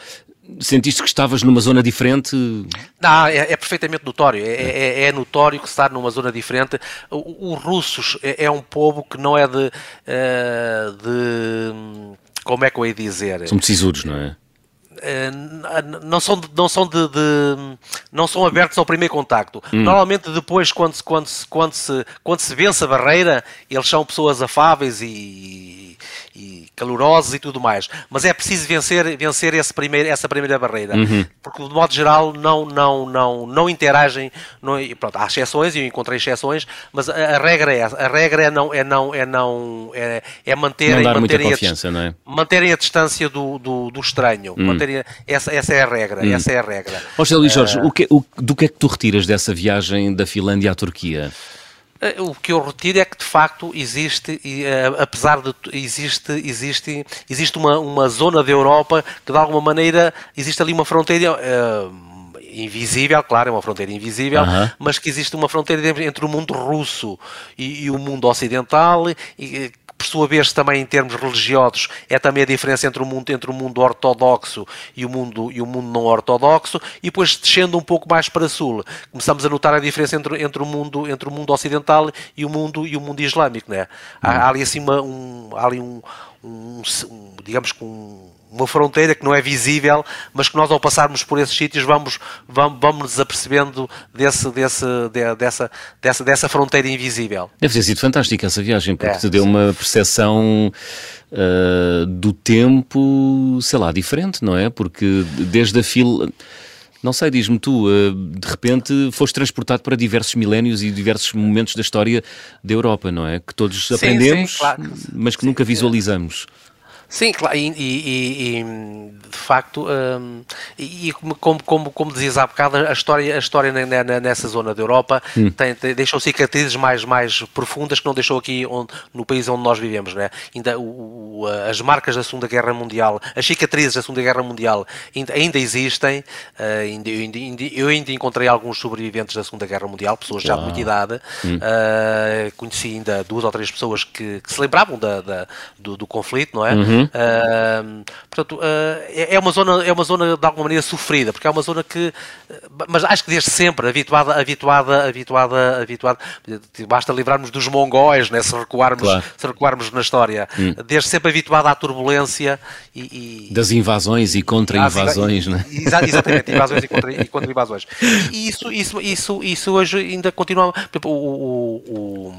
Sentiste que estavas numa zona diferente? Não, é, é perfeitamente notório. É, é, é, notório que estar numa zona diferente. Os russos é, é, um povo que não é de, uh, de. Como é que eu ia dizer? São sisudos, não é? Eh, não são, não são de, de, não são abertos ao primeiro contacto. Hum. Normalmente depois quando se, quando, se, quando, se, quando se vence a barreira, eles são pessoas afáveis e, e calorosos e tudo mais. Mas é preciso vencer, vencer esse primeiro, essa primeira barreira, uhum. porque de modo geral não, não, não, não interagem. Não, pronto, há exceções e eu encontrei exceções, mas a, a, regra é a regra é não é não é não é, é manterem, não manterem, a, não é? manterem a distância do, do, do estranho. Hum. Manterem, essa, essa é a regra. Hum. Essa é a regra. Luís Jorge, uh, o que, o, do que é que tu retiras dessa viagem da Finlândia à Turquia? Eh, o que eu retiro é que de facto existe, eh, apesar de existe, existe, existe uma, uma zona da Europa que de alguma maneira existe ali uma fronteira uh, invisível, claro, é uma fronteira invisível, mas que existe uma fronteira entre o mundo russo e, e o mundo ocidental e, por sua vez, também em termos religiosos, é também a diferença entre o mundo, entre o mundo ortodoxo e o mundo, e o mundo não ortodoxo, e depois descendo um pouco mais para sul, começamos a notar a diferença entre, entre, o, mundo, entre o mundo ocidental e o mundo, e o mundo islâmico. Né? Há, há ali assim uma, um, há ali um, um, um digamos um uma fronteira que não é visível, mas que nós ao passarmos por esses sítios vamos, vamos, vamos nos apercebendo desse, desse, de, dessa, dessa, dessa fronteira invisível. Deve ter sido fantástica essa viagem, porque é, te deu sim. uma percepção uh, do tempo, sei lá, diferente, não é? Porque desde a fila... Não sei, diz-me tu, uh, de repente foste transportado para diversos milénios e diversos momentos da história da Europa, não é? Que todos sim, aprendemos, sim, claro. mas que nunca visualizamos. Sim, claro, e, e, e de facto, um, e como, como, como dizias há bocado, a história, a história nessa zona da Europa hum. tem, tem, deixou cicatrizes mais, mais profundas que não deixou aqui onde, no país onde nós vivemos. Né? Ainda, o, o, as marcas da Segunda Guerra Mundial, as cicatrizes da Segunda Guerra Mundial ainda, ainda existem. Uh, ainda, eu, ainda, eu, ainda, encontrei alguns sobreviventes da Segunda Guerra Mundial, pessoas já de muita idade. Hum. Uh, conheci ainda duas ou três pessoas que, que se lembravam da, da do, do, conflito, não é? Uhum. Uhum. Uh, portanto, uh, é uma zona é uma zona de alguma maneira sofrida, porque é uma zona que, mas acho que desde sempre habituada, habituada, habituada, habituada, basta livrarmos dos mongóis, né, se recuarmos, claro. se recuarmos na história, hum. desde sempre habituada à turbulência e, e das invasões e contra-invasões, né? Exatamente, invasões e contra-invasões. Contra e isso, isso, isso, isso hoje ainda continua. O, o, o,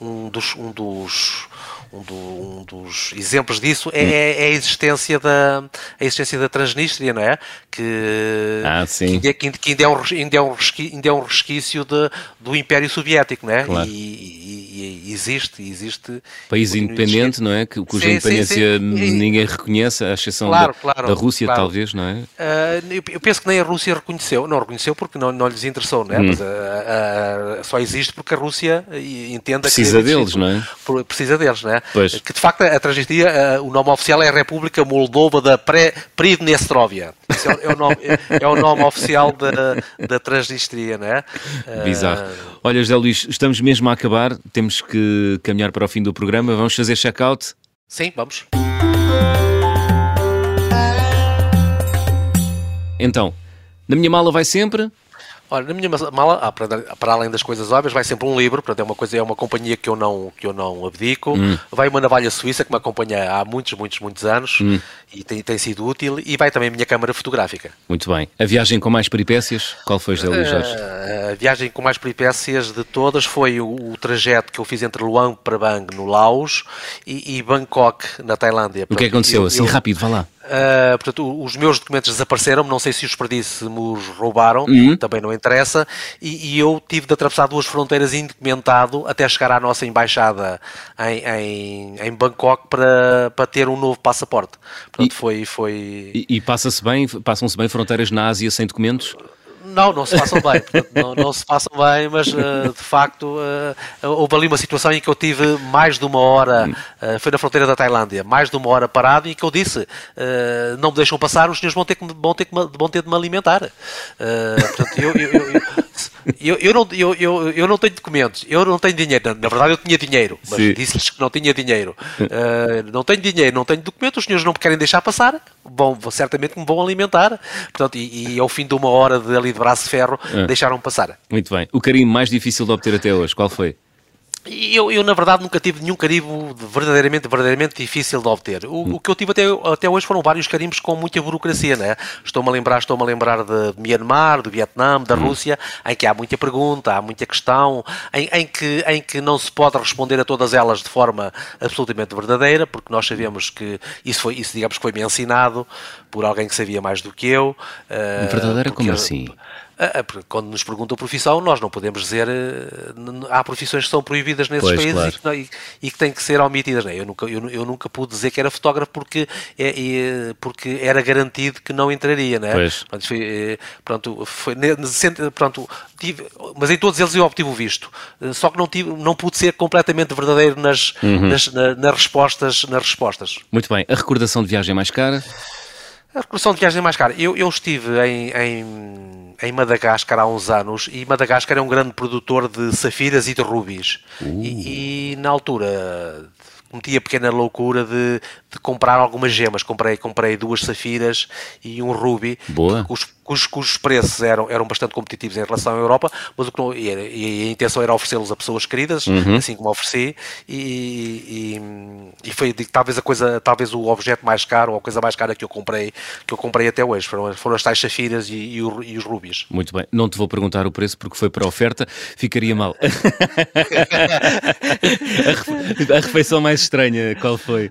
um dos, um dos um, do, um, dos exemplos disso é, hum. é, é, a existência da a existência da Transnistria, não é? Que, ah, sim. que, que, que ainda, é um, ainda, é um resquício, ainda é um resquício de, do Império Soviético, não é? Claro. E, e, e, existe, existe. País independente, não é? Que, cuja sim, independência sim, sim. ninguém reconhece, à exceção claro, da, claro, da, Rússia, talvez, não é? Uh, eu penso que nem a Rússia reconheceu, não reconheceu porque não, não lhes interessou, não é? Hum. Mas uh, uh, só existe porque a Rússia entenda precisa que. Precisa deles, não é? Precisa deles, não é? Pois. Que de facto a Transnistria, o nome oficial é a República Moldova da Pridnestrovia. Esse é, é, o nome, é, o nome oficial da, da Transnistria, não é? Bizarro. Olha, José Luís, estamos mesmo a acabar, temos que caminhar para o fim do programa. Vamos fazer check-out? Sim, vamos. Então, na minha mala vai sempre Olha, na minha mala, ah, para, para, além das coisas óbvias, vai sempre um livro, portanto é uma coisa, é uma companhia que eu não, que eu não abdico. Hum. Vai uma navalha suíça que me acompanha há muitos, muitos, muitos anos hum. e tem, tem sido útil. E vai também a minha câmara fotográfica. Muito bem. A viagem com mais peripécias, qual foi, José Luís Jorge? Uh, a viagem com mais peripécias de todas foi o, o, trajeto que eu fiz entre Luang Prabang, no Laos, e, e Bangkok, na Tailândia. O que aconteceu? Eu, assim, eu, rápido, vá lá. Uh, portanto, os meus documentos desapareceram, não sei se os perdi, se me os roubaram, uhum. também não interessa, e, e, eu tive de atravessar duas fronteiras indocumentado até chegar à nossa embaixada em, em, em Bangkok para, para ter um novo passaporte. Portanto, e, foi... foi... E, e passa-se bem, passam-se bem fronteiras na Ásia sem documentos? Não, não se passam bem, não, não, se passam bem, mas uh, de facto uh, houve ali uma situação em que eu tive mais de uma hora, uh, foi na fronteira da Tailândia, mais de uma hora parado e que eu disse, não me deixam passar, os senhores vão ter, que, vão ter, que, vão ter de me alimentar. portanto, eu, eu, eu, eu, eu, não, eu, eu, eu não tenho documentos, eu não tenho dinheiro. Na verdade, eu tinha dinheiro, mas disse-lhes que não tinha dinheiro. Uh, não tenho dinheiro, não tenho documentos, os senhores não me querem deixar passar, vão, certamente me vão alimentar. Portanto, e, e ao fim de uma hora de, ali braço de ferro, ah. deixaram passar. Muito bem. O carinho mais difícil de obter até hoje, qual foi? Eu, eu, na verdade, nunca tive nenhum carimbo verdadeiramente, verdadeiramente difícil de obter. O, hum. o que eu tive até, até hoje foram vários carimbos com muita burocracia, né? Estou-me a lembrar, estou-me a lembrar de Myanmar, do Vietnã, da hum. Rússia, em que há muita pergunta, há muita questão, em, em, que, em que não se pode responder a todas elas de forma absolutamente verdadeira, porque nós sabemos que isso foi, isso digamos que foi me ensinado por alguém que sabia mais do que eu. Uh, verdadeira como assim? Ah, ah, quando nos perguntam a profissão, nós não podemos dizer. Eh, há profissões que são proibidas nesses pois, países claro. e, que, e, que, têm que ser omitidas. Né? Eu, nunca, eu, eu, nunca pude dizer que era fotógrafo porque, é, é, porque era garantido que não entraria. Né? Pronto, foi, eh, pronto, foi, pronto, tive, mas em todos eles eu obtive o visto. Só que não, tive, não pude ser completamente verdadeiro nas, uhum. nas, nas, nas, respostas, nas respostas. Muito bem. A recordação de viagem mais cara? A recordação de viagem mais cara. Eu, eu estive em, em, em, Madagascar há uns anos e Madagascar é um grande produtor de safiras e de rubis. Uh. E, e, na altura cometi a pequena loucura de, de, comprar algumas gemas. Comprei, comprei duas safiras e um rubi. Boa. Os, cujos, cujos preços eram, eram bastante competitivos em relação à Europa, mas o que não, e, e a intenção era oferecê-los a pessoas queridas, uhum. assim como ofereci, e, e, e, foi talvez a coisa, talvez o objeto mais caro, ou a coisa mais cara que eu comprei, que eu comprei até hoje, foram, foram as tais safiras e, e, e os rubis. Muito bem, não te vou perguntar o preço porque foi para a oferta, ficaria mal. a refeição mais estranha, qual foi?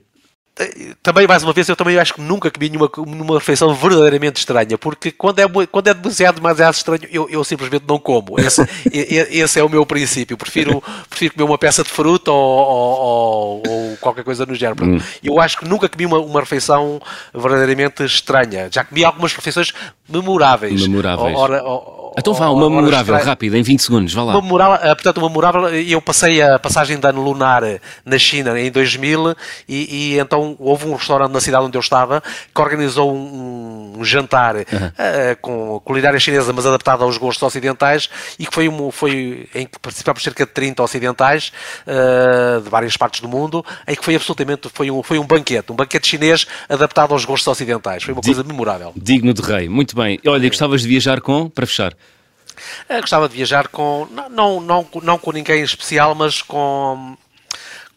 Também, mais uma vez, eu também acho que nunca comi numa, numa refeição verdadeiramente estranha, porque quando é, quando é demasiado, demasiado estranho, eu, eu simplesmente não como. Esse, esse é o meu princípio. Prefiro, prefiro comer uma peça de fruta ou, ou, ou qualquer coisa no género. Hum. Eu acho que nunca comi uma, uma refeição verdadeiramente estranha. Já comi algumas refeições memoráveis. Memoráveis. Ora, então vá, uma memorável, rápida, em 20 segundos, vá lá. Uma memorável, eh, portanto, uma memorável, eu passei a passagem de ano lunar na China em 2000 e, e então houve um restaurante na cidade onde eu estava que organizou um, um jantar uh, com culinária chinesa, mas adaptada aos gostos ocidentais e que foi, um, foi em que participámos cerca de 30 ocidentais uh, de várias partes do mundo, em que foi absolutamente, foi um, foi um banquete, um banquete chinês adaptado aos gostos ocidentais. Foi uma coisa memorável. Digno de rei, muito bem. Olha, gostavas de viajar com, para fechar? Uh, gostava de viajar com, não, não, não, com ninguém especial, mas com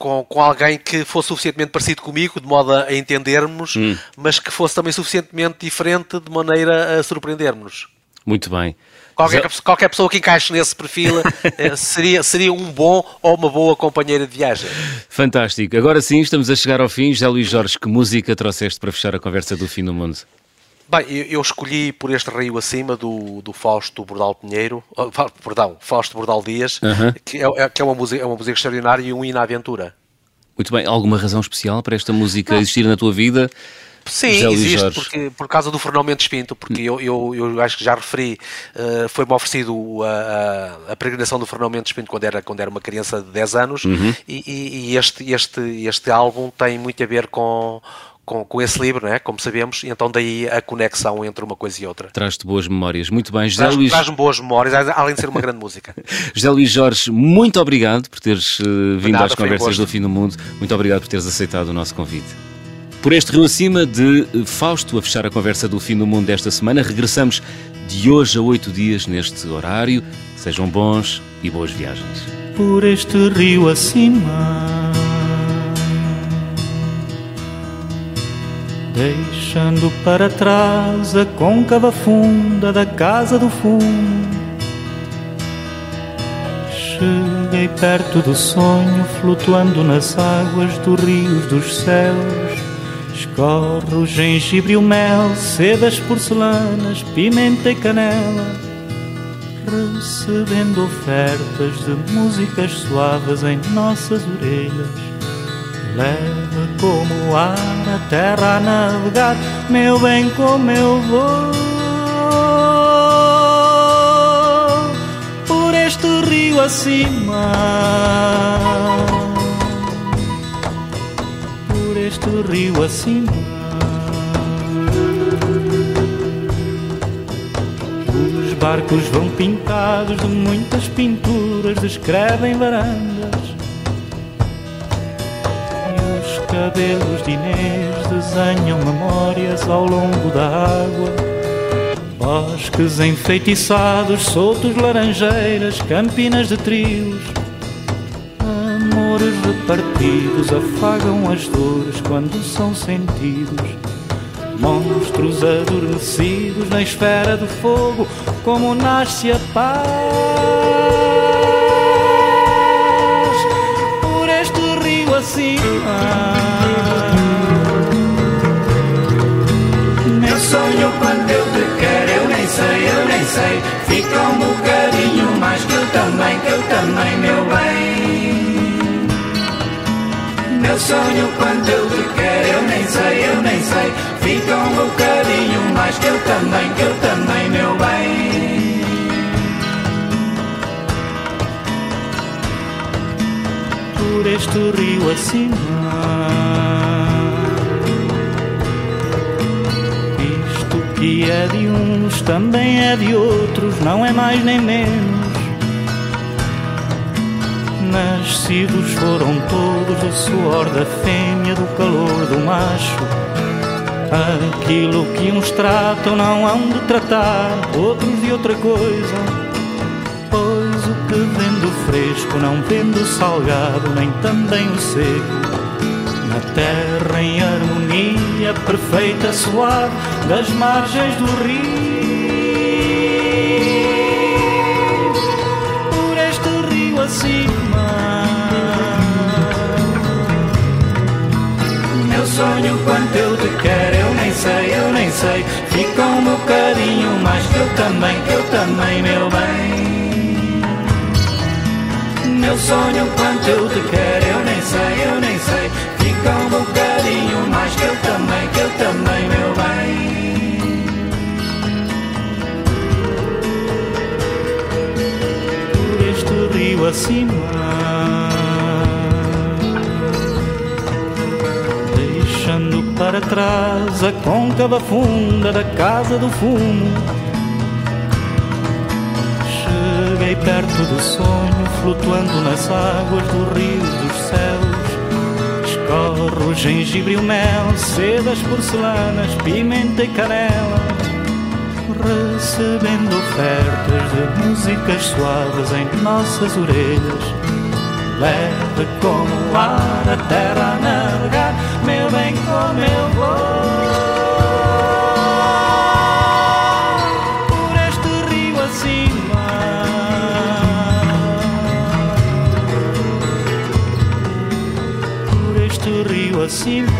com, com alguém que fosse suficientemente parecido comigo, de modo a entendermos, hum. mas que fosse também suficientemente diferente de maneira a surpreendermos. Muito bem. Qualquer, qualquer pessoa que encaixe nesse perfil eh, seria, seria um bom ou uma boa companheira de viagem. Fantástico. Agora sim, estamos a chegar ao fim. José Luís Jorge, que música trouxeste para fechar a conversa do fim do mundo? Bem, eu, escolhi por este rio acima do, do Fausto Bordal Pinheiro, oh, perdão, Fausto Bordal Dias, que, é, é, que é, uma música, é uma música extraordinária e um hino à aventura. Muito bem, alguma razão especial para esta música Não. existir na tua vida? Sim, José existe, porque, por causa do Fernão Mendes Pinto, porque eu, eu, eu acho que já referi, uh, foi-me oferecido a, a, a, peregrinação do Fernão Mendes Pinto quando era, quando era uma criança de 10 anos, uhum. e, e, e, este, este, este álbum tem muito a ver com, com, com esse livro, né? como sabemos, e então daí a conexão entre uma coisa e outra. Traz-te boas memórias. Muito bem, José traz, Luís. Traz-me boas memórias, além de ser uma grande música. José Luís Jorge, muito obrigado por teres uh, vindo nada, às conversas do fim do mundo. Muito obrigado por teres aceitado o nosso convite. Por este rio acima de eh, Fausto, a fechar a conversa do fim do mundo desta semana, regressamos de hoje a oito dias neste horário. Sejam bons e boas viagens. Por este rio acima deixando para trás a côncava funda da casa do fundo. Cheguei perto do sonho, flutuando nas águas dos rios dos céus, Escorre o gengibre e o mel, sedas porcelanas, pimenta e canela, recebendo ofertas de músicas suaves em nossas orelhas. Leve como ar a terra a navegar, meu bem, como eu vou. Por este rio acima, por este rio acima. Os barcos vão pintados de muitas pinturas, descrevem varandas cabelos de Inês desenham memórias ao longo da água. Bosques enfeitiçados, soltos laranjeiras, campinas de trios. Amores repartidos afagam as dores quando são sentidos. Monstros adormecidos na esfera do fogo, como nasce a paz. Por este sei. Fica um bocadinho mais que eu também, que eu também, meu bem. Meu sonho quando eu te quero, eu nem sei, eu nem sei. Fica um bocadinho mais que eu também, que eu também, meu bem. Por este rio acima. É de uns também é de outros, não é mais nem menos. Nascidos foram todos do suor da fêmea, do calor do macho. Aquilo que uns tratam não hão de tratar, outros de outra coisa. Pois o que vem do fresco não vem do salgado, nem também o seco na terra em harmonia perfeita, suave das margens do rio. Por este rio acima. Meu sonho, quanto eu te quero, eu nem sei, eu nem sei. Fica um bocadinho mais que eu também, que eu também, meu bem. Meu sonho, quanto eu te quero, eu mais que eu também, que eu também, meu bem. Por este rio acima, deixando para trás a côncava funda da casa do fumo. Cheguei perto do sonho, flutuando nas águas do rio dos céus Corro gengibre e mel, sedas porcelanas, pimenta e canela, recebendo ofertas de músicas suaves em nossas orelhas. Leve como o ar a terra a navegar, meu bem, como eu vou. Acima